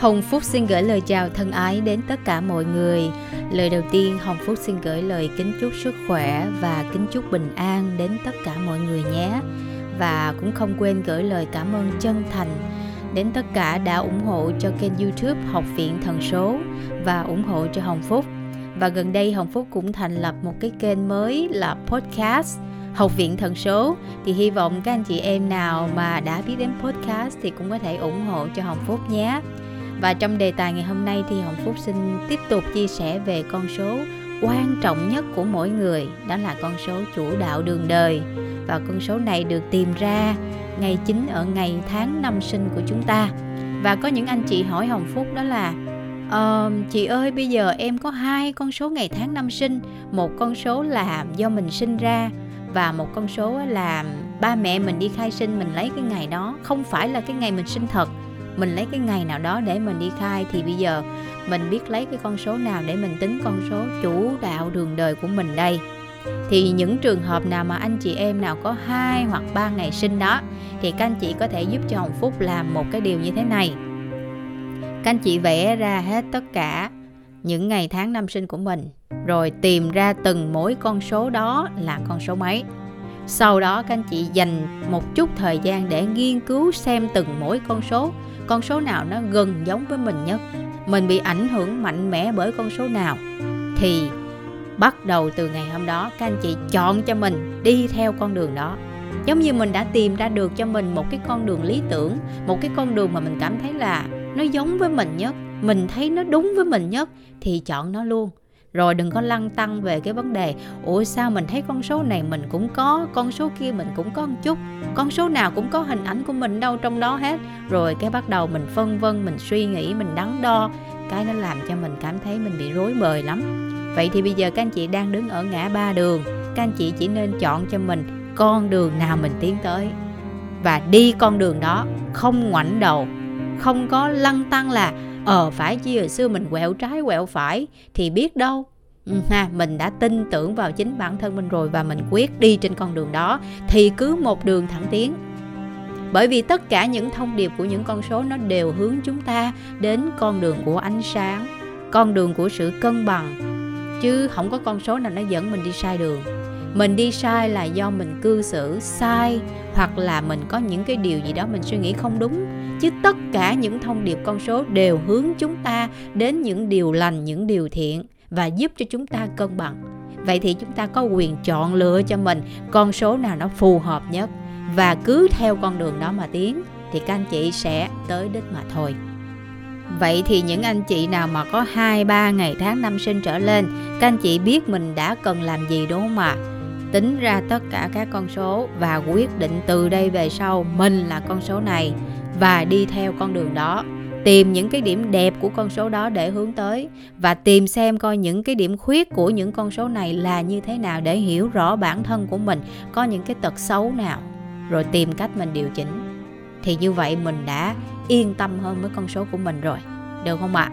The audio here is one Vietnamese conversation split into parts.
Hồng Phúc xin gửi lời chào thân ái đến tất cả mọi người. Lời đầu tiên, Hồng Phúc xin gửi lời kính chúc sức khỏe và kính chúc bình an đến tất cả mọi người nhé. Và cũng không quên gửi lời cảm ơn chân thành đến tất cả đã ủng hộ cho kênh YouTube Học viện Thần số và ủng hộ cho Hồng Phúc. Và gần đây, Hồng Phúc cũng thành lập một cái kênh mới là podcast Học viện Thần số thì hy vọng các anh chị em nào mà đã biết đến podcast thì cũng có thể ủng hộ cho Hồng Phúc nhé. Và trong đề tài ngày hôm nay thì Hồng Phúc xin tiếp tục chia sẻ về con số quan trọng nhất của mỗi người, đó là con số chủ đạo đường đời. Và con số này được tìm ra ngày chính ở ngày tháng năm sinh của chúng ta. Và có những anh chị hỏi Hồng Phúc đó là uh, chị ơi bây giờ em có hai con số ngày tháng năm sinh, một con số là do mình sinh ra và một con số là ba mẹ mình đi khai sinh mình lấy cái ngày đó không phải là cái ngày mình sinh thật mình lấy cái ngày nào đó để mình đi khai thì bây giờ mình biết lấy cái con số nào để mình tính con số chủ đạo đường đời của mình đây. Thì những trường hợp nào mà anh chị em nào có hai hoặc ba ngày sinh đó, thì các anh chị có thể giúp cho Hồng Phúc làm một cái điều như thế này. Các anh chị vẽ ra hết tất cả những ngày tháng năm sinh của mình, rồi tìm ra từng mỗi con số đó là con số mấy. Sau đó các anh chị dành một chút thời gian để nghiên cứu xem từng mỗi con số con số nào nó gần giống với mình nhất, mình bị ảnh hưởng mạnh mẽ bởi con số nào, thì bắt đầu từ ngày hôm đó các anh chị chọn cho mình đi theo con đường đó. Giống như mình đã tìm ra được cho mình một cái con đường lý tưởng, một cái con đường mà mình cảm thấy là nó giống với mình nhất, mình thấy nó đúng với mình nhất, thì chọn nó luôn rồi đừng có lăn tăng về cái vấn đề, ủa, sao mình thấy con số này mình cũng có, con số kia mình cũng có một chút, con số nào cũng có hình ảnh của mình đâu trong đó hết. Rồi cái bắt đầu mình phân vân, mình suy nghĩ, mình đắn đo, cái nó làm cho mình cảm thấy mình bị rối bời lắm. Vậy thì bây giờ các anh chị đang đứng ở ngã ba đường, các anh chị chỉ nên chọn cho mình con đường nào mình tiến tới. Và đi con đường đó không ngoảnh đầu, không có lăn tăng là ờ phải chi hồi xưa mình quẹo trái quẹo phải thì biết đâu. Ừ ha, mình đã tin tưởng vào chính bản thân mình rồi và mình quyết đi trên con đường đó thì cứ một đường thẳng tiến. Bởi vì tất cả những thông điệp của những con số nó đều hướng chúng ta đến con đường của ánh sáng, con đường của sự cân bằng. Chứ không có con số nào nó dẫn mình đi sai đường. Mình đi sai là do mình cư xử sai hoặc là mình có những cái điều gì đó mình suy nghĩ không đúng chứ tất cả những thông điệp con số đều hướng chúng ta đến những điều lành những điều thiện và giúp cho chúng ta cân bằng vậy thì chúng ta có quyền chọn lựa cho mình con số nào nó phù hợp nhất và cứ theo con đường đó mà tiến thì các anh chị sẽ tới đích mà thôi Vậy thì những anh chị nào mà có 2, 3 ngày tháng năm sinh trở lên Các anh chị biết mình đã cần làm gì đúng không ạ? À? tính ra tất cả các con số và quyết định từ đây về sau mình là con số này và đi theo con đường đó. Tìm những cái điểm đẹp của con số đó để hướng tới và tìm xem coi những cái điểm khuyết của những con số này là như thế nào để hiểu rõ bản thân của mình, có những cái tật xấu nào, rồi tìm cách mình điều chỉnh. Thì như vậy mình đã yên tâm hơn với con số của mình rồi, được không ạ?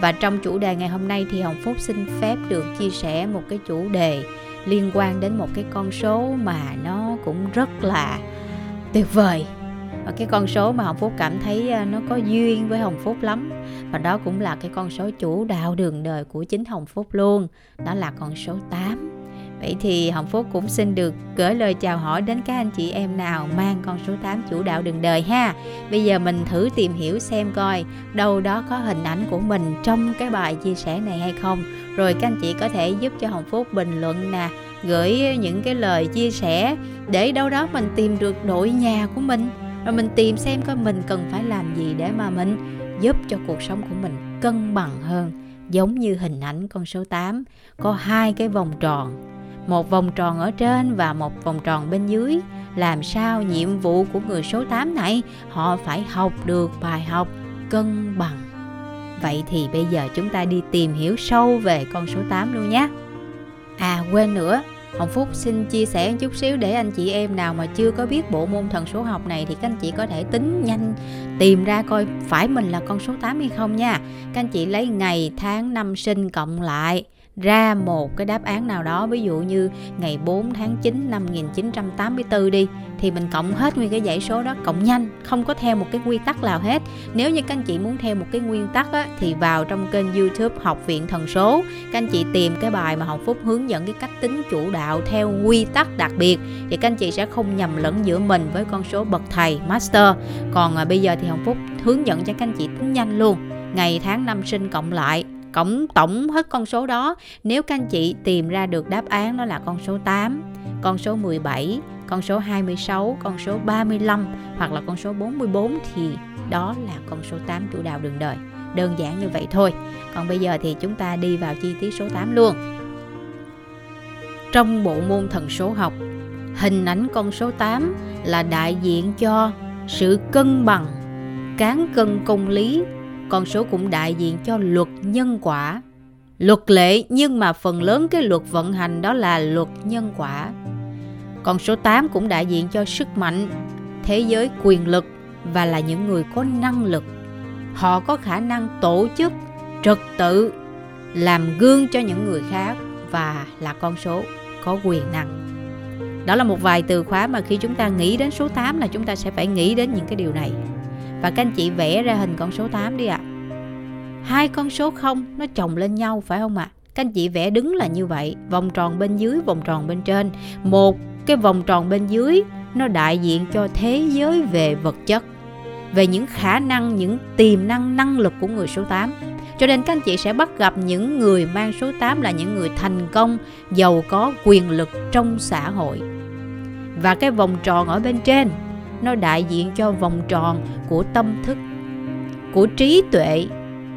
Và trong chủ đề ngày hôm nay thì hồng phúc xin phép được chia sẻ một cái chủ đề liên quan đến một cái con số mà nó cũng rất là tuyệt vời và cái con số mà Hồng Phúc cảm thấy à, nó có duyên với Hồng Phúc lắm và đó cũng là cái con số chủ đạo đường đời của chính Hồng Phúc luôn đó là con số 8 Vậy thì Hồng Phúc cũng xin được gửi lời chào hỏi đến các anh chị em nào mang con số 8 chủ đạo đường đời ha. Bây giờ mình thử tìm hiểu xem coi đâu đó có hình ảnh của mình trong cái bài chia sẻ này hay không. Rồi các anh chị có thể giúp cho Hồng Phúc bình luận nè, gửi những cái lời chia sẻ để đâu đó mình tìm được đội nhà của mình. Rồi mình tìm xem coi mình cần phải làm gì để mà mình giúp cho cuộc sống của mình cân bằng hơn. Giống như hình ảnh con số 8 có hai cái vòng tròn. Một vòng tròn ở trên và một vòng tròn bên dưới. Làm sao nhiệm vụ của người số 8 này, họ phải học được bài học cân bằng. Vậy thì bây giờ chúng ta đi tìm hiểu sâu về con số 8 luôn nhé. À quên nữa Hồng Phúc xin chia sẻ một chút xíu để anh chị em nào mà chưa có biết bộ môn thần số học này thì các anh chị có thể tính nhanh tìm ra coi phải mình là con số 8 hay không nha. Các anh chị lấy ngày, tháng, năm sinh cộng lại ra một cái đáp án nào đó ví dụ như ngày 4 tháng 9 năm 1984 đi thì mình cộng hết nguyên cái dãy số đó cộng nhanh không có theo một cái quy tắc nào hết. Nếu như các anh chị muốn theo một cái nguyên tắc á, thì vào trong kênh youtube học viện thần số các anh chị tìm cái bài mà học phúc hướng dẫn cái cách tính chủ đạo theo quy tắc đặc biệt thì các anh chị sẽ không nhầm lẫn giữa mình với con số bậc thầy master. Còn à, bây giờ thì học phúc hướng dẫn cho các anh chị tính nhanh luôn. Ngày tháng năm sinh cộng lại cộng tổng hết con số đó. Nếu các anh chị tìm ra được đáp án, đó là con số 8 con số 17 con số 26 con số 35 hoặc là con số 44 thì đó là con số 8 chủ đạo đường đời. Đơn giản như vậy thôi. Còn bây giờ thì chúng ta đi vào chi tiết số 8 luôn. Trong bộ môn thần số học, hình ảnh con số 8 là đại diện cho sự cân bằng, cán cân công lý con số cũng đại diện cho luật nhân quả. Luật lệ, nhưng mà phần lớn cái luật vận hành đó là luật nhân quả. Con số 8 cũng đại diện cho sức mạnh, thế giới quyền lực và là những người có năng lực. Họ có khả năng tổ chức, trật tự, làm gương cho những người khác và là con số có quyền năng. Đó là một vài từ khóa mà khi chúng ta nghĩ đến số 8 là chúng ta sẽ phải nghĩ đến những cái điều này và các anh chị vẽ ra hình con số 8 đi ạ. À. Hai con số không nó chồng lên nhau phải không ạ? À? Các anh chị vẽ đứng là như vậy, vòng tròn bên dưới, vòng tròn bên trên. Một cái vòng tròn bên dưới nó đại diện cho thế giới về vật chất, về những khả năng, những tiềm năng, năng lực của người số 8. Cho nên các anh chị sẽ bắt gặp những người mang số 8 là những người thành công, giàu có, quyền lực trong xã hội. Và cái vòng tròn ở bên trên nó đại diện cho vòng tròn của tâm thức, của trí tuệ.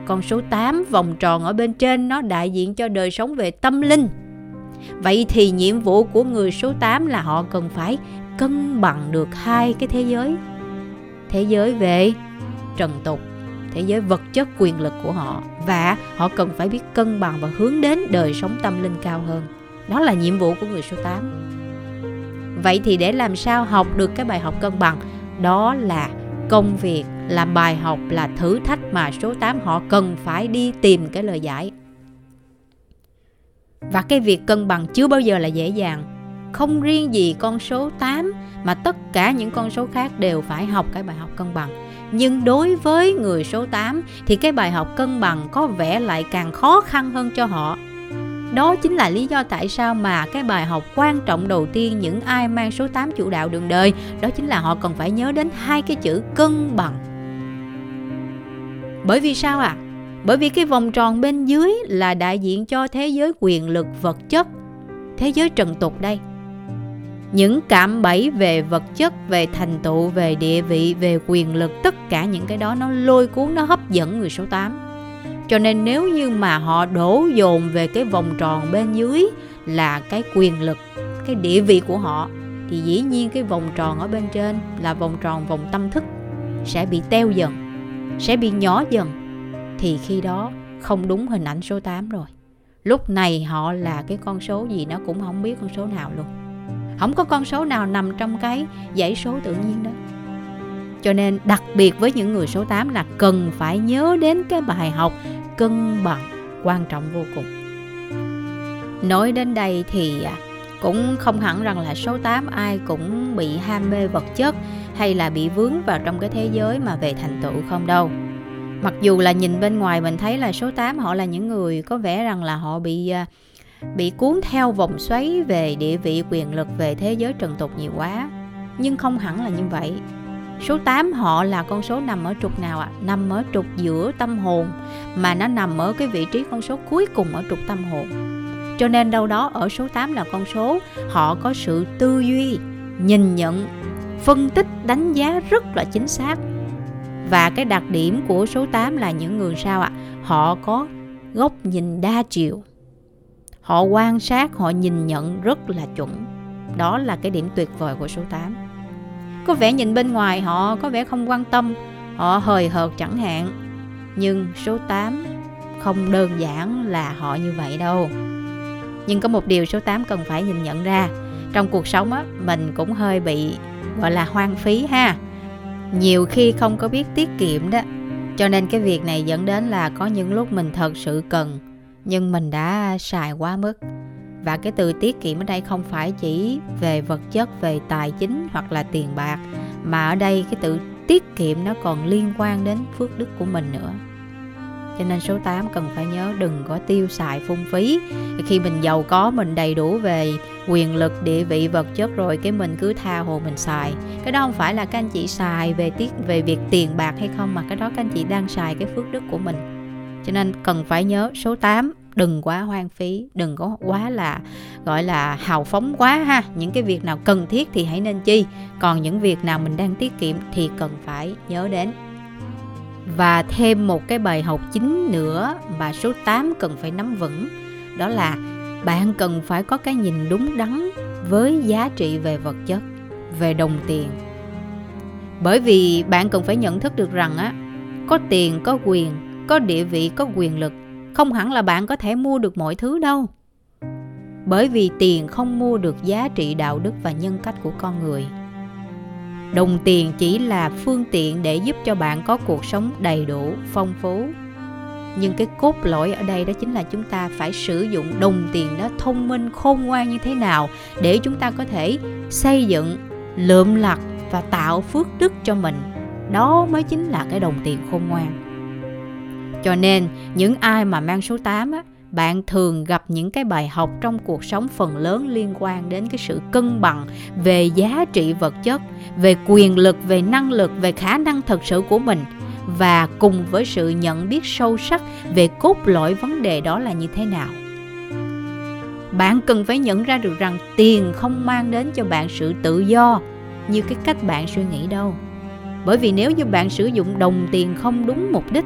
Con số 8 vòng tròn ở bên trên nó đại diện cho đời sống về tâm linh. Vậy thì nhiệm vụ của người số 8 là họ cần phải cân bằng được hai cái thế giới. Thế giới về trần tục, thế giới vật chất quyền lực của họ. Và họ cần phải biết cân bằng và hướng đến đời sống tâm linh cao hơn. Đó là nhiệm vụ của người số 8 vậy thì để làm sao học được cái bài học cân bằng? Đó là công việc, là bài học, là thử thách mà số 8 họ cần phải đi tìm cái lời giải. Và cái việc cân bằng chưa bao giờ là dễ dàng. Không riêng gì con số 8 mà tất cả những con số khác đều phải học cái bài học cân bằng. Nhưng đối với người số 8 thì cái bài học cân bằng có vẻ lại càng khó khăn hơn cho họ đó chính là lý do tại sao mà cái bài học quan trọng đầu tiên những ai mang số 8 chủ đạo đường đời đó chính là họ cần phải nhớ đến hai cái chữ cân bằng. Bởi vì sao ạ? À? Bởi vì cái vòng tròn bên dưới là đại diện cho thế giới quyền lực vật chất, thế giới trần tục đây. Những cạm bẫy về vật chất, về thành tựu, về địa vị, về quyền lực, tất cả những cái đó nó lôi cuốn, nó hấp dẫn người số 8 cho nên nếu như mà họ đổ dồn về cái vòng tròn bên dưới là cái quyền lực, cái địa vị của họ, thì dĩ nhiên cái vòng tròn ở bên trên là vòng tròn vòng tâm thức, sẽ bị teo dần, sẽ bị nhỏ dần. Thì khi đó không đúng hình ảnh số 8 rồi. Lúc này họ là cái con số gì nó cũng không biết con số nào luôn. Không có con số nào nằm trong cái dãy số tự nhiên đó. Cho nên đặc biệt với những người số 8 là cần phải nhớ đến cái bài học cân bằng, quan trọng vô cùng. Nói đến đây thì à, cũng không hẳn rằng là số 8 ai cũng bị ham mê vật chất hay là bị vướng vào trong cái thế giới mà về thành tựu không đâu. Mặc dù là nhìn bên ngoài mình thấy là số 8 họ là những người có vẻ rằng là họ bị à, bị cuốn theo vòng xoáy về địa vị, quyền lực về thế giới trần tục nhiều quá. Nhưng không hẳn là như vậy Số 8 họ là con số nằm ở trục nào ạ? À? Nằm ở trục giữa tâm hồn mà nó nằm ở cái vị trí con số cuối cùng ở trục tâm hồn. Cho nên đâu đó ở số 8 là con số họ có sự tư duy, nhìn nhận, phân tích, đánh giá rất là chính xác. Và cái đặc điểm của số 8 là những người sao ạ? À? Họ có góc nhìn đa chiều. Họ quan sát, họ nhìn nhận rất là chuẩn. Đó là cái điểm tuyệt vời của số 8 có vẻ nhìn bên ngoài họ có vẻ không quan tâm, họ hời hợt chẳng hạn. Nhưng số 8 không đơn giản là họ như vậy đâu. Nhưng có một điều số 8 cần phải nhìn nhận ra, trong cuộc sống á, mình cũng hơi bị, gọi là, hoang phí ha. Nhiều khi không có biết tiết kiệm đó, cho nên cái việc này dẫn đến là có những lúc mình thật sự cần, nhưng mình đã xài quá mức và cái từ tiết kiệm ở đây không phải chỉ về vật chất, về tài chính hoặc là tiền bạc, mà ở đây cái từ tiết kiệm nó còn liên quan đến phước đức của mình nữa. Cho nên số 8 cần phải nhớ, đừng có tiêu xài phung phí. Khi mình giàu có, mình đầy đủ về quyền lực, địa vị, vật chất, rồi cái mình cứ tha hồ mình xài. Cái đó không phải là các anh chị xài về tiết, về việc tiền bạc hay không, mà cái đó các anh chị đang xài cái phước đức của mình. Cho nên cần phải nhớ số 8 đừng quá hoang phí đừng có quá là gọi là hào phóng quá ha. Những cái việc nào cần thiết thì hãy nên chi. Còn những việc nào mình đang tiết kiệm thì cần phải nhớ đến. Và thêm một cái bài học chính nữa mà số 8 cần phải nắm vững đó là bạn cần phải có cái nhìn đúng đắn với giá trị về vật chất về đồng tiền. Bởi vì bạn cần phải nhận thức được rằng á có tiền có quyền có địa vị có quyền lực không hẳn là bạn có thể mua được mọi thứ đâu. Bởi vì tiền không mua được giá trị đạo đức và nhân cách của con người. Đồng tiền chỉ là phương tiện để giúp cho bạn có cuộc sống đầy đủ, phong phú. Nhưng cái cốt lõi ở đây đó chính là chúng ta phải sử dụng đồng tiền đó thông minh, khôn ngoan như thế nào để chúng ta có thể xây dựng, lượm lặt và tạo phước đức cho mình. Đó mới chính là cái đồng tiền khôn ngoan cho nên những ai mà mang số 8 á, bạn thường gặp những cái bài học trong cuộc sống phần lớn liên quan đến cái sự cân bằng về giá trị vật chất về quyền lực về năng lực về khả năng thật sự của mình. Và cùng với sự nhận biết sâu sắc về cốt lõi vấn đề đó là như thế nào. Bạn cần phải nhận ra được rằng tiền không mang đến cho bạn sự tự do như cái cách bạn suy nghĩ đâu. Bởi vì nếu như bạn sử dụng đồng tiền không đúng mục đích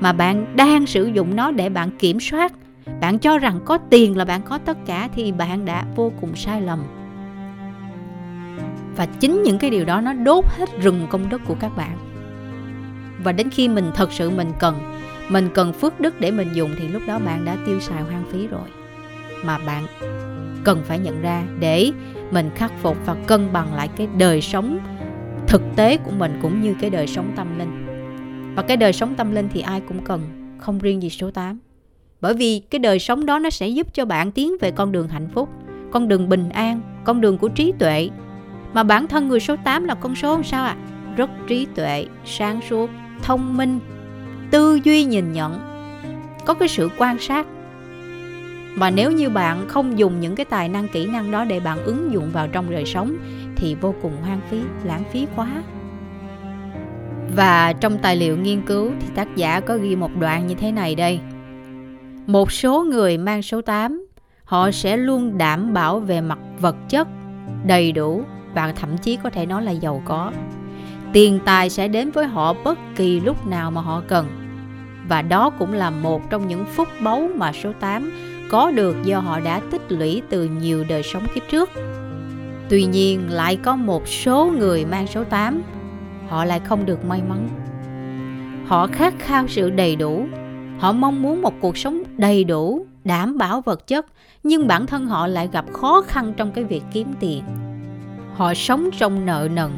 mà bạn đang sử dụng nó để bạn kiểm soát. Bạn cho rằng có tiền là bạn có tất cả thì bạn đã vô cùng sai lầm. Và chính những cái điều đó nó đốt hết rừng công đức của các bạn. Và đến khi mình thật sự mình cần mình cần phước đức để mình dùng thì lúc đó bạn đã tiêu xài hoang phí rồi. Mà bạn cần phải nhận ra để mình khắc phục và cân bằng lại cái đời sống thực tế của mình cũng như cái đời sống tâm linh và cái đời sống tâm linh thì ai cũng cần, không riêng gì số 8 bởi vì cái đời sống đó nó sẽ giúp cho bạn tiến về con đường hạnh phúc, con đường bình an, con đường của trí tuệ. Mà bản thân người số 8 là con số sao ạ? À? rất trí tuệ, sáng suốt, thông minh, tư duy nhìn nhận, có cái sự quan sát. Mà nếu như bạn không dùng những cái tài năng kỹ năng đó để bạn ứng dụng vào trong đời sống thì vô cùng hoang phí, lãng phí quá và trong tài liệu nghiên cứu thì tác giả có ghi một đoạn như thế này đây. Một số người mang số 8, họ sẽ luôn đảm bảo về mặt vật chất, đầy đủ và thậm chí có thể nói là giàu có. Tiền tài sẽ đến với họ bất kỳ lúc nào mà họ cần. Và đó cũng là một trong những phúc báu mà số 8 có được do họ đã tích lũy từ nhiều đời sống kiếp trước. Tuy nhiên lại có một số người mang số 8 họ lại không được may mắn. Họ khát khao sự đầy đủ. Họ mong muốn một cuộc sống đầy đủ, đảm bảo vật chất, nhưng bản thân họ lại gặp khó khăn trong cái việc kiếm tiền. Họ sống trong nợ nần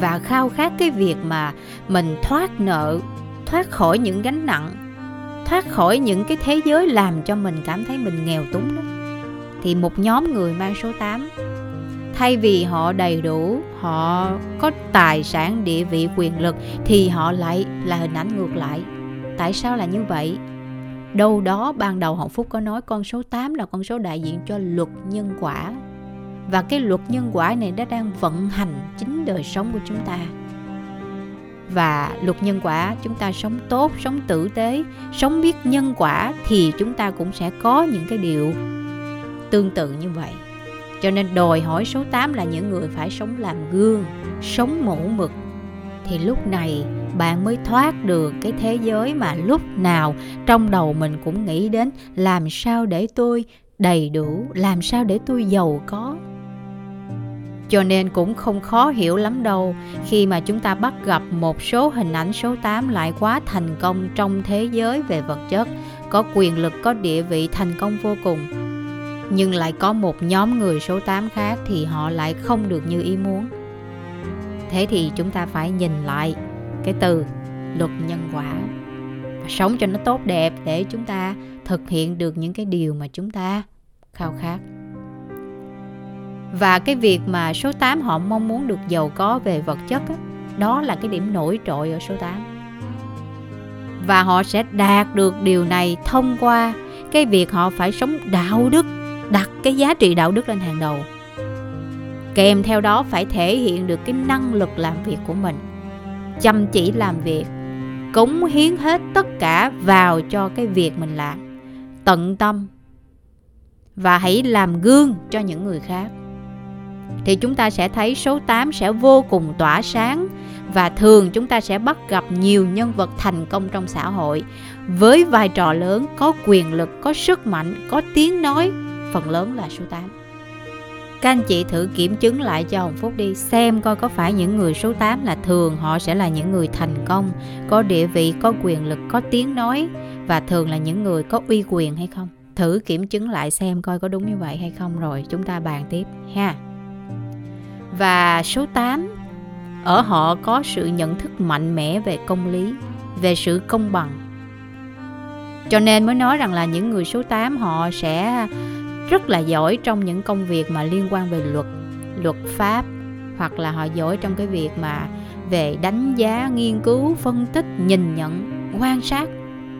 và khao khát cái việc mà mình thoát nợ, thoát khỏi những gánh nặng, thoát khỏi những cái thế giới làm cho mình cảm thấy mình nghèo túng đó. Thì một nhóm người mang số 8 thay vì họ đầy đủ, họ có tài sản, địa vị, quyền lực, thì họ lại là hình ảnh ngược lại. Tại sao là như vậy? Đâu đó ban đầu hồng phúc có nói con số 8 là con số đại diện cho luật nhân quả. Và cái luật nhân quả này đã đang vận hành chính đời sống của chúng ta. Và luật nhân quả, chúng ta sống tốt, sống tử tế, sống biết nhân quả, thì chúng ta cũng sẽ có những cái điều tương tự như vậy cho nên đòi hỏi số 8 là những người phải sống làm gương, sống mẫu mực. Thì lúc này bạn mới thoát được cái thế giới mà lúc nào trong đầu mình cũng nghĩ đến làm sao để tôi đầy đủ, làm sao để tôi giàu có. Cho nên cũng không khó hiểu lắm đâu khi mà chúng ta bắt gặp một số hình ảnh số 8 lại quá thành công trong thế giới về vật chất, có quyền lực, có địa vị thành công vô cùng nhưng lại có một nhóm người số 8 khác thì họ lại không được như ý muốn. Thế thì chúng ta phải nhìn lại cái từ luật nhân quả sống cho nó tốt đẹp để chúng ta thực hiện được những cái điều mà chúng ta khao khát. Và cái việc mà số 8 họ mong muốn được giàu có về vật chất đó, đó là cái điểm nổi trội ở số 8 và họ sẽ đạt được điều này thông qua cái việc họ phải sống đạo đức đặt cái giá trị đạo đức lên hàng đầu. Kèm theo đó phải thể hiện được cái năng lực làm việc của mình. Chăm chỉ làm việc cống hiến hết tất cả vào cho cái việc mình làm. Tận tâm và hãy làm gương cho những người khác. Thì chúng ta sẽ thấy số 8 sẽ vô cùng tỏa sáng và thường chúng ta sẽ bắt gặp nhiều nhân vật thành công trong xã hội với vai trò lớn, có quyền lực, có sức mạnh, có tiếng nói, phần lớn là số 8. Các anh chị thử kiểm chứng lại cho Hồng Phúc đi Xem coi có phải những người số 8 là thường Họ sẽ là những người thành công Có địa vị, có quyền lực, có tiếng nói Và thường là những người có uy quyền hay không. Thử kiểm chứng lại xem coi có đúng như vậy hay không Rồi chúng ta bàn tiếp ha. Và số 8 Ở họ có sự nhận thức mạnh mẽ về công lý Về sự công bằng. Cho nên mới nói rằng là những người số 8 họ sẽ rất là giỏi trong những công việc mà liên quan về luật luật pháp, hoặc là họ giỏi trong cái việc mà về đánh giá, nghiên cứu, phân tích, nhìn nhận, quan sát.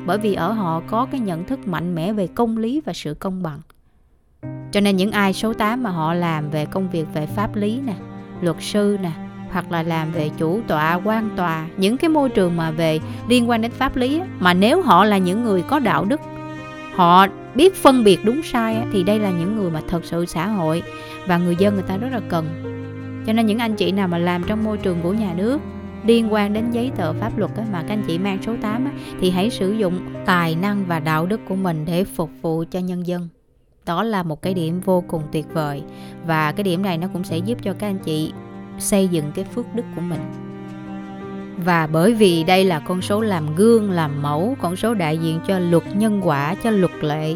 Bởi vì ở họ có cái nhận thức mạnh mẽ về công lý và sự công bằng. Cho nên những ai số 8 mà họ làm về công việc về pháp lý nè, luật sư nè, hoặc là làm về chủ tọa, quan tòa, những cái môi trường mà về liên quan đến pháp lý mà nếu họ là những người có đạo đức họ biết phân biệt đúng sai thì đây là những người mà thật sự xã hội và người dân người ta rất là cần. Cho nên những anh chị nào mà làm trong môi trường của nhà nước liên quan đến giấy tờ pháp luật mà các anh chị mang số 8 thì hãy sử dụng tài năng và đạo đức của mình để phục vụ cho nhân dân. Đó là một cái điểm vô cùng tuyệt vời và cái điểm này nó cũng sẽ giúp cho các anh chị xây dựng cái phước đức của mình và bởi vì đây là con số làm gương, làm mẫu, con số đại diện cho luật nhân quả, cho luật lệ,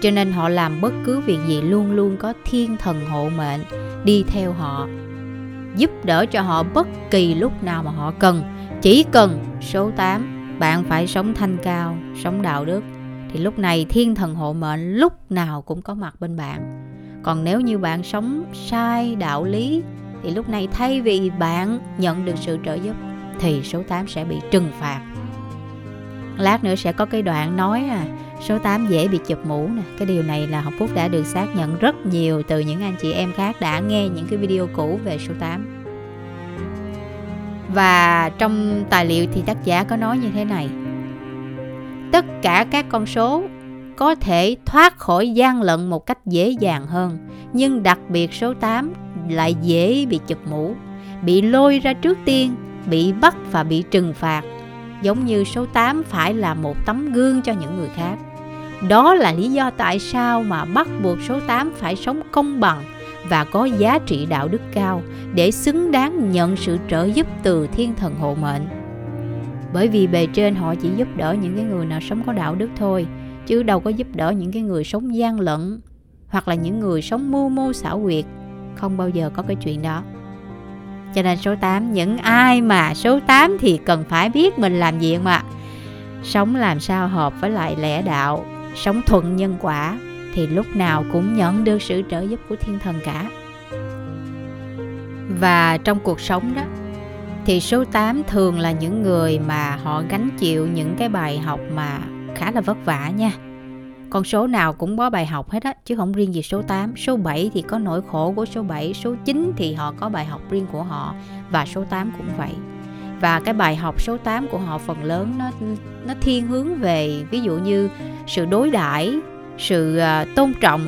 cho nên họ làm bất cứ việc gì luôn luôn có thiên thần hộ mệnh đi theo họ, giúp đỡ cho họ bất kỳ lúc nào mà họ cần. Chỉ cần số 8, bạn phải sống thanh cao, sống đạo đức, thì lúc này thiên thần hộ mệnh lúc nào cũng có mặt bên bạn. Còn nếu như bạn sống sai đạo lý, thì lúc này thay vì bạn nhận được sự trợ giúp thì số 8 sẽ bị trừng phạt. Lát nữa sẽ có cái đoạn nói à số 8 dễ bị chụp mũ nè. Cái điều này là học phúc đã được xác nhận rất nhiều từ những anh chị em khác đã nghe những cái video cũ về số 8 và trong tài liệu thì tác giả có nói như thế này. Tất cả các con số có thể thoát khỏi gian lận một cách dễ dàng hơn, nhưng đặc biệt số 8 lại dễ bị chụp mũ, bị lôi ra trước tiên bị bắt và bị trừng phạt giống như số 8 phải là một tấm gương cho những người khác. Đó là lý do tại sao mà bắt buộc số 8 phải sống công bằng và có giá trị đạo đức cao để xứng đáng nhận sự trợ giúp từ thiên thần hộ mệnh. Bởi vì bề trên họ chỉ giúp đỡ những cái người nào sống có đạo đức thôi, chứ đâu có giúp đỡ những cái người sống gian lận hoặc là những người sống mưu mô xảo quyệt, không bao giờ có cái chuyện đó. Cho nên số 8 Những ai mà số 8 thì cần phải biết mình làm gì mà Sống làm sao hợp với lại lẽ đạo, Sống thuận nhân quả Thì lúc nào cũng nhận được sự trợ giúp của thiên thần cả. Và trong cuộc sống đó, Thì số 8 thường là những người mà họ gánh chịu những cái bài học mà khá là vất vả nha con số nào cũng có bài học hết á chứ không riêng gì số 8 số 7 thì có nỗi khổ của số 7 số 9 thì họ có bài học riêng của họ và số 8 cũng vậy. Và cái bài học số 8 của họ phần lớn nó nó thiên hướng về ví dụ như sự đối đãi sự ờ, tôn trọng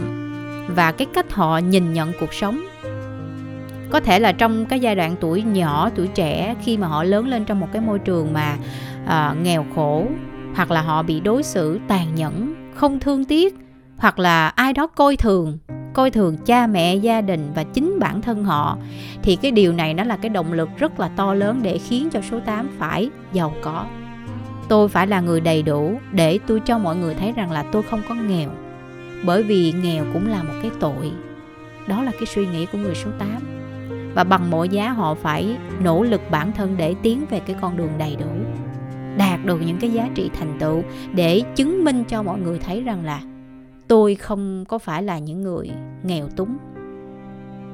và cái cách họ nhìn nhận cuộc sống. Có thể là trong cái giai đoạn tuổi nhỏ tuổi trẻ khi mà họ lớn lên trong một cái môi trường mà à, nghèo khổ hoặc là họ bị đối xử tàn nhẫn không thương tiếc, hoặc là ai đó coi thường coi thường cha mẹ, gia đình và chính bản thân họ, thì cái điều này nó là cái động lực rất là to lớn để khiến cho số 8 phải giàu có. Tôi phải là người đầy đủ để tôi cho mọi người thấy rằng là tôi không có nghèo, bởi vì nghèo cũng là một cái tội. Đó là cái suy nghĩ của người số 8 và bằng mọi giá họ phải nỗ lực bản thân để tiến về cái con đường đầy đủ đạt được những cái giá trị thành tựu để chứng minh cho mọi người thấy rằng là tôi không có phải là những người nghèo túng.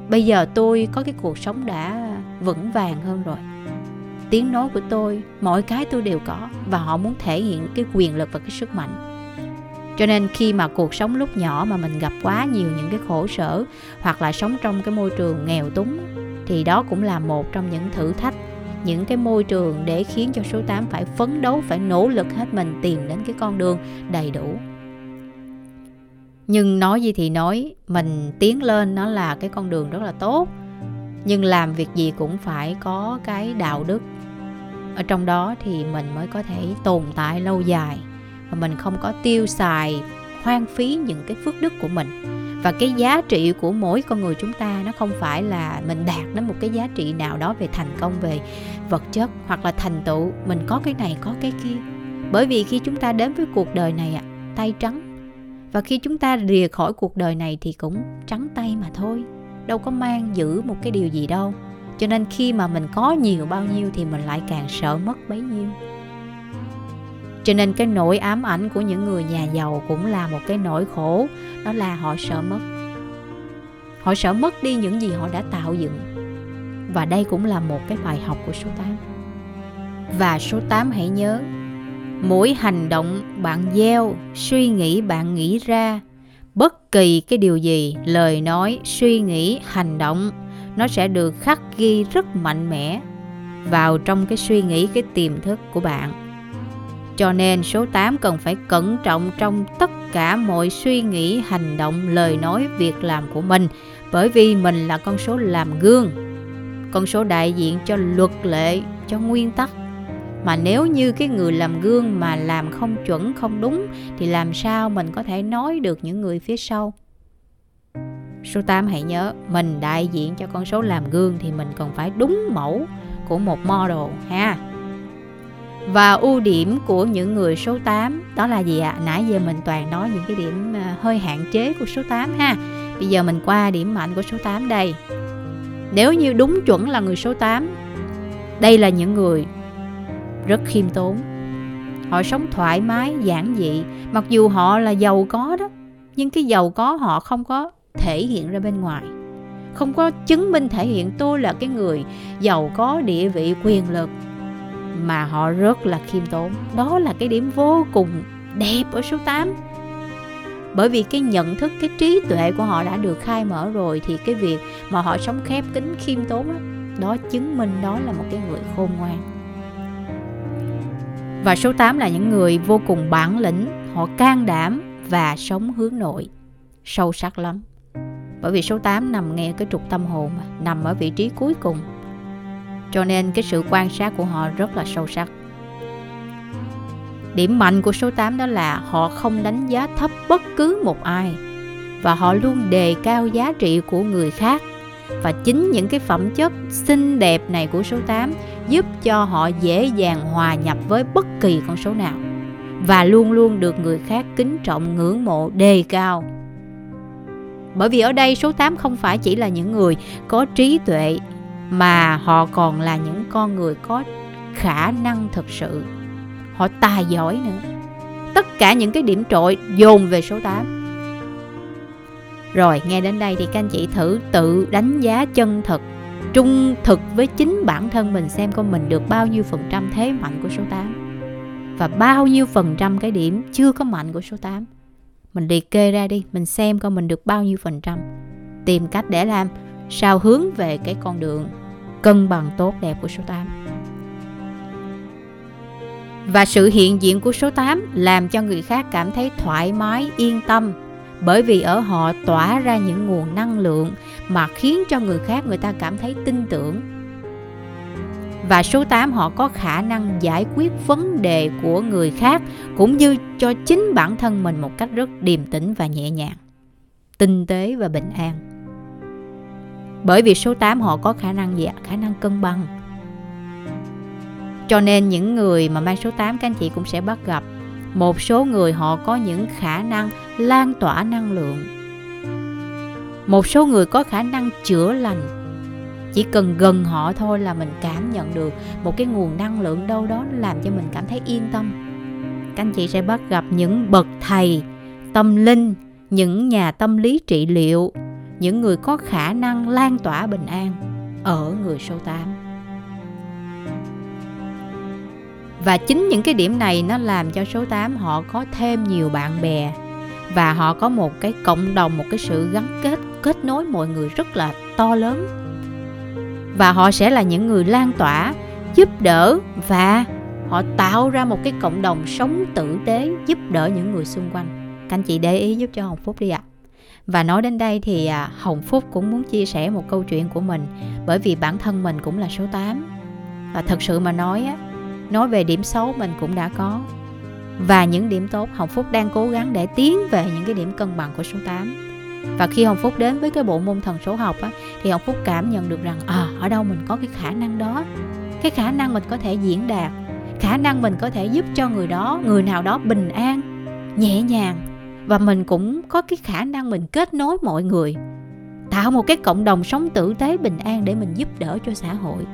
Bây giờ tôi có cái cuộc sống đã vững vàng hơn rồi. Tiếng nói của tôi, mọi cái tôi đều có và họ muốn thể hiện cái quyền lực và cái sức mạnh. Cho nên khi mà cuộc sống lúc nhỏ mà mình gặp quá nhiều những cái khổ sở hoặc là sống trong cái môi trường nghèo túng thì đó cũng là một trong những thử thách những cái môi trường để khiến cho số 8 phải phấn đấu, phải nỗ lực hết mình tìm đến cái con đường đầy đủ. Nhưng nói gì thì nói, mình tiến lên nó là cái con đường rất là tốt. Nhưng làm việc gì cũng phải có cái đạo đức. Ở trong đó thì mình mới có thể tồn tại lâu dài. Và mình không có tiêu xài, hoang phí những cái phước đức của mình và cái giá trị của mỗi con người chúng ta nó không phải là mình đạt đến một cái giá trị nào đó về thành công, về vật chất hoặc là thành tựu. Mình có cái này, có cái kia. Bởi vì khi chúng ta đến với cuộc đời này ạ, tay trắng. Và khi chúng ta rìa khỏi cuộc đời này thì cũng trắng tay mà thôi. Đâu có mang giữ một cái điều gì đâu. Cho nên khi mà mình có nhiều bao nhiêu thì mình lại càng sợ mất bấy nhiêu cho nên cái nỗi ám ảnh của những người nhà giàu cũng là một cái nỗi khổ. Đó là họ sợ mất. Họ sợ mất đi những gì họ đã tạo dựng. Và đây cũng là một cái bài học của số 8 và số 8 hãy nhớ, mỗi hành động bạn gieo, suy nghĩ bạn nghĩ ra, bất kỳ cái điều gì, lời nói, suy nghĩ, hành động, nó sẽ được khắc ghi rất mạnh mẽ vào trong cái suy nghĩ, cái tiềm thức của bạn cho nên số 8 cần phải cẩn trọng trong tất cả mọi suy nghĩ, hành động, lời nói, việc làm của mình. Bởi vì mình là con số làm gương, con số đại diện cho luật lệ, cho nguyên tắc. Mà nếu như cái người làm gương mà làm không chuẩn không đúng thì làm sao mình có thể nói được những người phía sau? Số 8 hãy nhớ mình đại diện cho con số làm gương thì mình cần phải đúng mẫu của một model ha và ưu điểm của những người số 8 đó là gì ạ? À? Nãy giờ mình toàn nói những cái điểm ờ, hơi hạn chế của số 8 ha. Bây giờ mình qua điểm mạnh của số 8 đây. Nếu như đúng chuẩn là người số 8, đây là những người rất khiêm tốn họ sống thoải mái giản dị mặc dù họ là giàu có đó nhưng cái giàu có họ không có thể hiện ra bên ngoài không có chứng minh thể hiện tôi là cái người giàu có địa vị quyền lực mà họ rất là khiêm tốn đó là cái điểm vô cùng đẹp ở số 8 bởi vì cái nhận thức cái trí tuệ của họ đã được khai mở rồi thì cái việc mà họ sống khép kín khiêm tốn đó, đó chứng minh đó là một cái người khôn ngoan và số 8 là những người vô cùng bản lĩnh, họ can đảm và sống hướng nội. Sâu sắc lắm. Bởi vì số 8 nằm nghe cái trục tâm hồn mà, nằm ở vị trí cuối cùng. Cho nên cái sự quan sát của họ rất là sâu sắc. Điểm mạnh của số 8 đó là họ không đánh giá thấp bất cứ một ai và họ luôn đề cao giá trị của người khác và chính những cái phẩm chất xinh đẹp này của số 8 giúp cho họ dễ dàng hòa nhập với bất kỳ con số nào và luôn luôn được người khác kính trọng, ngưỡng mộ, đề cao. Bởi vì ở đây số 8 không phải chỉ là những người có trí tuệ mà họ còn là những con người có khả năng thực sự. Họ tài giỏi nữa. Tất cả những cái điểm trội dồn về số 8 rồi nghe đến đây thì các anh chị thử tự đánh giá chân thực Trung thực với chính bản thân mình xem coi mình được bao nhiêu phần trăm thế mạnh của số 8 Và bao nhiêu phần trăm cái điểm chưa có mạnh của số 8 Mình liệt kê ra đi, mình xem coi mình được bao nhiêu phần trăm Tìm cách để làm sao hướng về cái con đường cân bằng tốt đẹp của số 8 và sự hiện diện của số 8 làm cho người khác cảm thấy thoải mái, yên tâm bởi vì ở họ tỏa ra những nguồn năng lượng mà khiến cho người khác người ta cảm thấy tin tưởng. Và số 8 họ có khả năng giải quyết vấn đề của người khác cũng như cho chính bản thân mình một cách rất điềm tĩnh và nhẹ nhàng, tinh tế và bình an. Bởi vì số 8 họ có khả năng gì ạ? Khả năng cân bằng. Cho nên những người mà mang số 8 các anh chị cũng sẽ bắt gặp một số người họ có những khả năng lan tỏa năng lượng một số người có khả năng chữa lành chỉ cần gần họ thôi là mình cảm nhận được một cái nguồn năng lượng đâu đó làm cho mình cảm thấy yên tâm các anh chị sẽ bắt gặp những bậc thầy, tâm linh, những nhà tâm lý trị liệu những người có khả năng lan tỏa bình an ở người số 8 và chính những cái điểm này nó làm cho số 8 họ có thêm nhiều bạn bè và họ có một cái cộng đồng, một cái sự gắn kết kết nối mọi người rất là to lớn. Và họ sẽ là những người lan tỏa, giúp đỡ và họ tạo ra một cái cộng đồng sống tử tế, giúp đỡ những người xung quanh. Các anh chị để ý giúp cho hồng phúc đi ạ. à và nói đến đây thì à, hồng phúc cũng muốn chia sẻ một câu chuyện của mình bởi vì bản thân mình cũng là số 8 và thật sự mà nói á nói về điểm xấu mình cũng đã có. Và những điểm tốt Hồng Phúc đang cố gắng để tiến về những cái điểm cân bằng của số 8 và khi Hồng Phúc đến với cái bộ môn thần số học á, thì Hồng Phúc cảm nhận được rằng à, ở đâu mình có cái khả năng đó. Cái khả năng mình có thể diễn đạt. Khả năng mình có thể giúp cho người đó người nào đó bình an nhẹ nhàng và mình cũng có cái khả năng mình kết nối mọi người, tạo một cái cộng đồng sống tử tế bình an để mình giúp đỡ cho xã hội.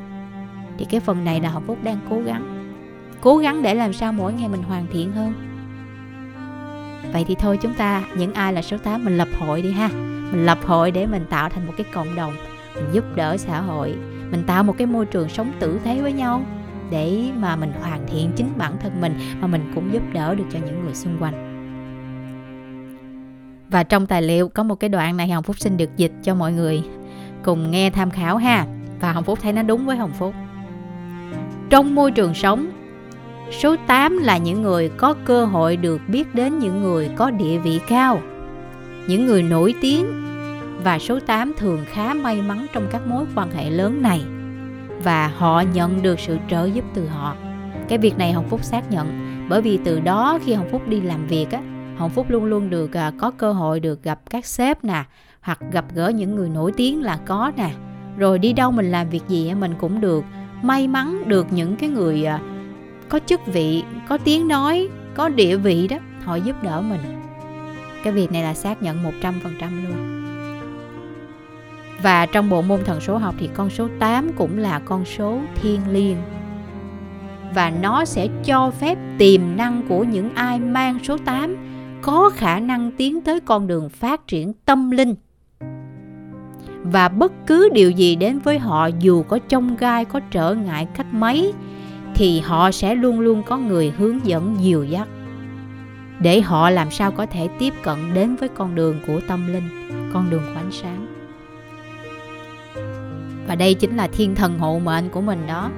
Thì cái phần này là học phúc đang cố gắng cố gắng để làm sao mỗi ngày mình hoàn thiện hơn. Vậy thì thôi chúng ta, những ai là số 8 mình lập hội đi ha. Mình lập hội để mình tạo thành một cái cộng đồng, mình giúp đỡ xã hội. Mình tạo một cái môi trường sống tử tế với nhau để mà mình hoàn thiện chính bản thân mình, mà mình cũng giúp đỡ được cho những người xung quanh và trong tài liệu có một cái đoạn này Hồng Phúc xin được dịch cho mọi người cùng nghe tham khảo ha. Và Hồng Phúc thấy nó đúng với Hồng Phúc. Trong môi trường sống Số 8 là những người có cơ hội được biết đến những người có địa vị cao, những người nổi tiếng. Và số 8 thường khá may mắn trong các mối quan hệ lớn này. Và họ nhận được sự trợ giúp từ họ. Cái việc này Hồng Phúc xác nhận. Bởi vì từ đó khi Hồng Phúc đi làm việc á, Hồng Phúc luôn luôn được à, có cơ hội được gặp các sếp nè, hoặc gặp gỡ những người nổi tiếng là có nè. Rồi đi đâu mình làm việc gì mình cũng được may mắn được những cái người à, có chức vị có tiếng nói có địa vị đó họ giúp đỡ mình. Cái việc này là xác nhận 100% luôn. Và trong bộ môn thần số học thì con số 8 cũng là con số thiên liêng. Và nó sẽ cho phép tiềm năng của những ai mang số 8 có khả năng tiến tới con đường phát triển tâm linh. Và bất cứ điều gì đến với họ, dù có trông gai, có trở ngại cách mấy, thì họ sẽ luôn luôn có người hướng dẫn dìu dắt để họ làm sao có thể tiếp cận đến với con đường của tâm linh, con đường của ánh sáng. Và đây chính là thiên thần hộ mệnh của mình đó.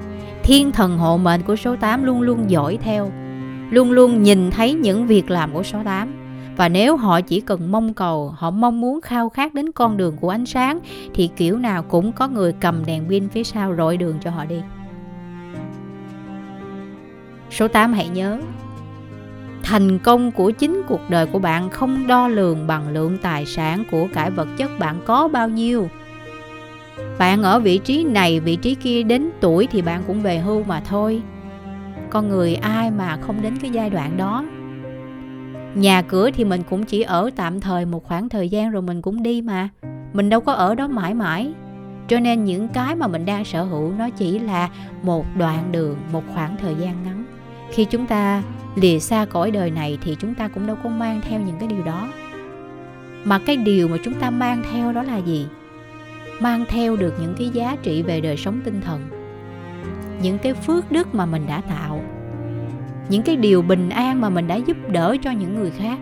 Thiên thần hộ mệnh của số 8 luôn luôn dõi theo, luôn luôn nhìn thấy những việc làm của số 8 và nếu họ chỉ cần mong cầu họ mong muốn khao khát đến con đường của ánh sáng thì kiểu nào cũng có người cầm đèn pin phía sau rọi đường cho họ đi Số 8 hãy nhớ Thành công của chính cuộc đời của bạn không đo lường bằng lượng tài sản của cải vật chất bạn có bao nhiêu. Bạn ở vị trí này, vị trí kia đến tuổi thì bạn cũng về hưu mà thôi. Con người ai mà không đến cái giai đoạn đó. Nhà cửa thì mình cũng chỉ ở tạm thời một khoảng thời gian rồi mình cũng đi mà. Mình đâu có ở đó mãi mãi. Cho nên những cái mà mình đang sở hữu nó chỉ là một đoạn đường, một khoảng thời gian ngắn. Khi chúng ta lìa xa cõi đời này thì chúng ta cũng đâu có mang theo những cái điều đó. Mà cái điều mà chúng ta mang theo đó là gì? Mang theo được những cái giá trị về đời sống tinh thần. Những cái phước đức mà mình đã tạo những cái điều bình an mà mình đã giúp đỡ cho những người khác.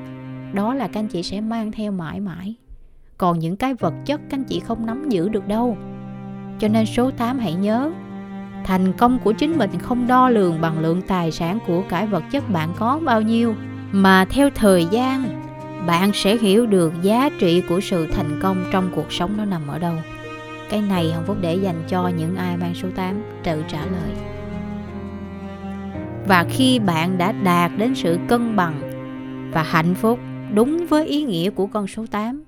Đó là các anh chị sẽ mang theo mãi mãi. Còn những cái vật chất các anh chị không nắm giữ được đâu. Cho nên số 8 hãy nhớ, thành công của chính mình không đo lường bằng lượng tài sản của cải vật chất bạn có bao nhiêu, mà theo thời gian, bạn sẽ hiểu được giá trị của sự thành công trong cuộc sống nó nằm ở đâu. Cái này hồng phúc để dành cho những ai mang số 8 tự trả lời và khi bạn đã đạt đến sự cân bằng và hạnh phúc đúng với ý nghĩa của con số 8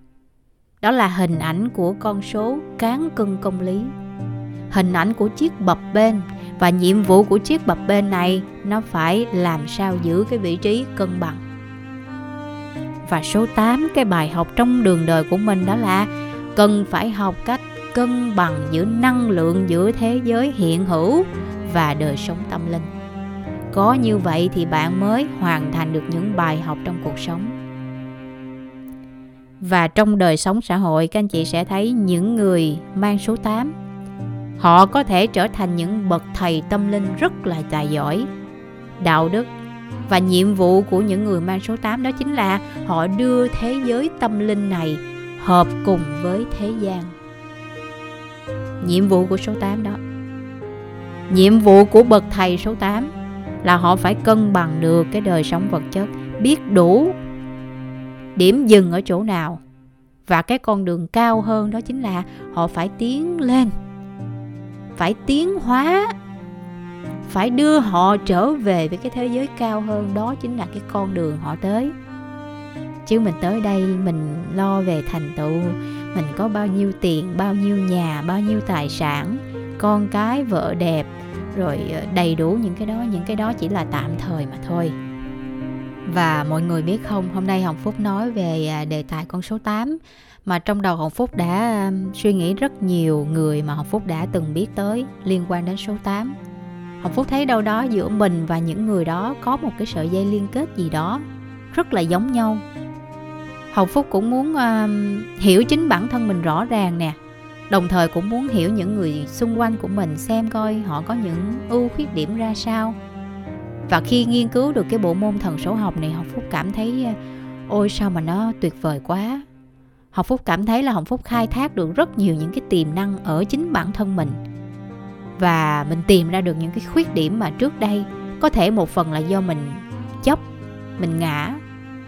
đó là hình ảnh của con số cán cân công lý. Hình ảnh của chiếc bập bên và nhiệm vụ của chiếc bập bên này nó phải làm sao giữ cái vị trí cân bằng. Và số 8 cái bài học trong đường đời của mình đó là cần phải học cách cân bằng giữa năng lượng giữa thế giới hiện hữu và đời sống tâm linh có như vậy thì bạn mới hoàn thành được những bài học trong cuộc sống. Và trong đời sống xã hội, các anh chị sẽ thấy những người mang số 8 họ có thể trở thành những bậc thầy tâm linh rất là tài giỏi, đạo đức. Và nhiệm vụ của những người mang số 8 đó chính là họ đưa thế giới tâm linh này hợp cùng với thế gian. Nhiệm vụ của số 8 đó, nhiệm vụ của bậc thầy số 8 là họ phải cân bằng được cái đời sống vật chất, biết đủ điểm dừng ở chỗ nào. Và cái con đường cao hơn đó chính là họ phải tiến lên, phải tiến hóa, phải đưa họ trở về với cái thế giới cao hơn. Đó chính là cái con đường họ tới. Chứ mình tới đây mình lo về thành tựu, mình có bao nhiêu tiền, bao nhiêu nhà, bao nhiêu tài sản, con cái, vợ đẹp rồi ờ, đầy đủ những cái đó những cái đó chỉ là tạm thời mà thôi. Và mọi người biết không hôm nay hồng phúc nói về à, đề tài con số 8 mà trong đầu hồng phúc đã suy nghĩ rất nhiều người mà hồng phúc đã từng biết tới liên quan đến số 8 hồng phúc thấy đâu đó giữa mình và những người đó có một cái sợi dây liên kết gì đó rất là giống nhau. Hồng phúc cũng muốn uh, hiểu chính bản thân mình rõ ràng nè đồng thời cũng muốn hiểu những người xung quanh của mình xem coi họ có những ưu khuyết điểm ra sao. Và khi nghiên cứu được cái bộ môn thần số học này, học phúc cảm thấy ờ, ôi sao mà nó tuyệt vời quá. Học phúc cảm thấy là học phúc khai thác được rất nhiều những cái tiềm năng ở chính bản thân mình. Và mình tìm ra được những cái khuyết điểm mà trước đây có thể một phần là do mình chấp, mình ngã,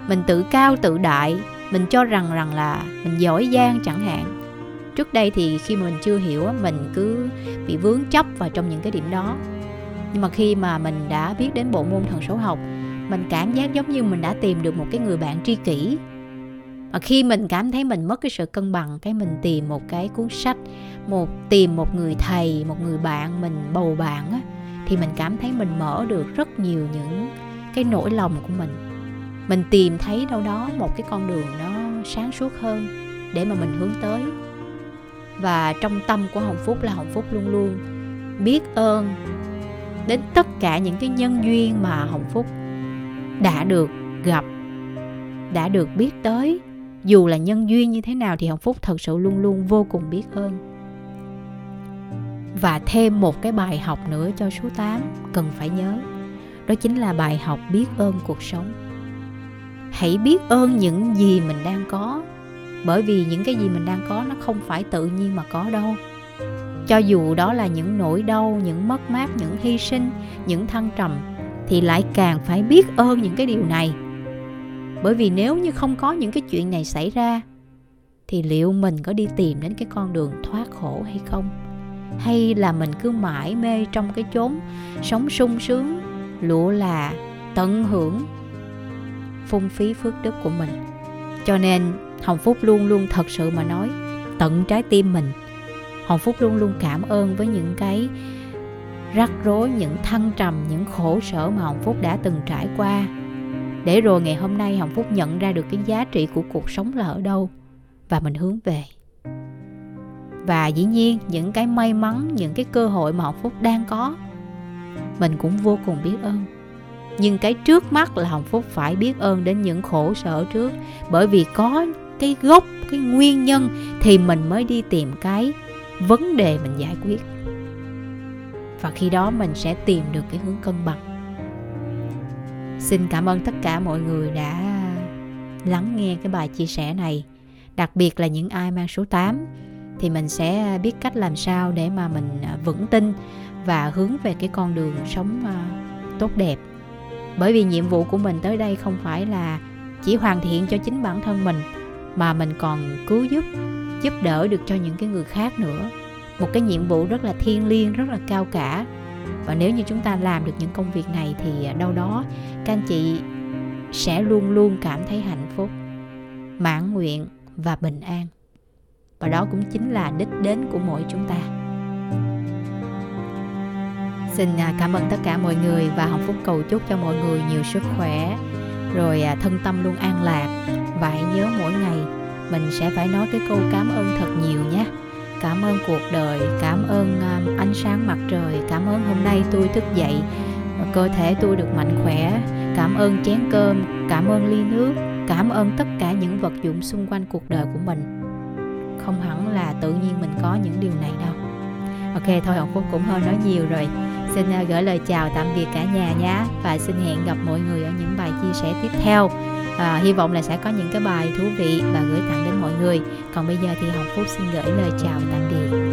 mình tự cao tự đại, mình cho rằng rằng là mình giỏi giang chẳng hạn trước đây thì khi mà mình chưa hiểu mình cứ bị vướng chấp vào trong những cái điểm đó. Nhưng mà khi mà mình đã biết đến bộ môn thần số học, mình cảm giác giống như mình đã tìm được một cái người bạn tri kỷ. Và khi mình cảm thấy mình mất cái sự cân bằng, cái mình tìm một cái cuốn sách, một, tìm một người thầy, một người bạn mình bầu bạn á, thì mình cảm thấy mình mở được rất nhiều những cái nỗi lòng của mình. Mình tìm thấy đâu đó một cái con đường nó sáng suốt hơn để mà mình hướng tới và trong tâm của hồng phúc là hồng phúc luôn luôn biết ơn đến tất cả những cái nhân duyên mà hồng phúc đã được gặp, đã được biết tới. Dù là nhân duyên như thế nào thì hồng phúc thật sự luôn luôn vô cùng biết ơn. Và thêm một cái bài học nữa cho số 8 cần phải nhớ, đó chính là bài học biết ơn cuộc sống. Hãy biết ơn những gì mình đang có bởi vì những cái gì mình đang có nó không phải tự nhiên mà có đâu. Cho dù đó là những nỗi đau, những mất mát, những hy sinh, những thăng trầm, thì lại càng phải biết ơn những cái điều này. Bởi vì nếu như không có những cái chuyện này xảy ra, thì liệu mình có đi tìm đến cái con đường thoát khổ hay không? Hay là mình cứ mãi mê trong cái chốn sống sung sướng, lụa là, tận hưởng phung phí phước đức của mình? Cho nên hồng phúc luôn luôn thật sự mà nói, tận trái tim mình. Hồng phúc luôn luôn cảm ơn với những cái rắc rối, những thăng trầm, những khổ sở mà hồng phúc đã từng trải qua. Để rồi ngày hôm nay hồng phúc nhận ra được cái giá trị của cuộc sống là ở đâu và mình hướng về. Và dĩ nhiên, những cái may mắn, những cái cơ hội mà hồng phúc đang có, mình cũng vô cùng biết ơn. Nhưng cái trước mắt là hồng phúc phải biết ơn đến những khổ sở trước, bởi vì có cái gốc, cái nguyên nhân thì mình mới đi tìm cái vấn đề mình giải quyết. Và khi đó mình sẽ tìm được cái hướng cân bằng. Xin cảm ơn tất cả mọi người đã lắng nghe cái bài chia sẻ này. Đặc biệt là những ai mang số 8 thì mình sẽ biết cách làm sao để mà mình à, vững tin và hướng về cái con đường sống à, tốt đẹp. Bởi vì nhiệm vụ của mình tới đây không phải là chỉ hoàn thiện cho chính bản thân mình mà mình còn cứu giúp giúp đỡ được cho những cái người khác nữa. Một cái nhiệm vụ rất là thiêng liêng, rất là cao cả. Và nếu như chúng ta làm được những công việc này thì à, đâu đó các anh chị sẽ luôn luôn cảm thấy hạnh phúc, mãn nguyện và bình an. Và đó cũng chính là đích đến của mỗi chúng ta. Xin à, cảm ơn tất cả mọi người và hồng phúc cầu chúc cho mọi người nhiều sức khỏe. Rồi à, thân tâm luôn an lạc vậy nhớ mỗi ngày, mình sẽ phải nói cái câu cảm ơn thật nhiều nhé. Cảm ơn cuộc đời, cảm ơn à, ánh sáng mặt trời, cảm ơn hôm nay tôi thức dậy, cơ thể tôi được mạnh khỏe, cảm ơn chén cơm, cảm ơn ly nước, cảm ơn tất cả những vật dụng xung quanh cuộc đời của mình. Không hẳn là tự nhiên mình có những điều này đâu. Ok, thôi hồng phúc cũng hơi nói nhiều rồi. Xin à, gửi lời chào tạm biệt cả nhà nhé, và xin hẹn gặp mọi người ở những bài chia sẻ tiếp theo à, hy vọng là sẽ có những cái bài thú vị và gửi tặng đến mọi người. Còn bây giờ thì hồng phúc xin gửi lời chào tạm biệt.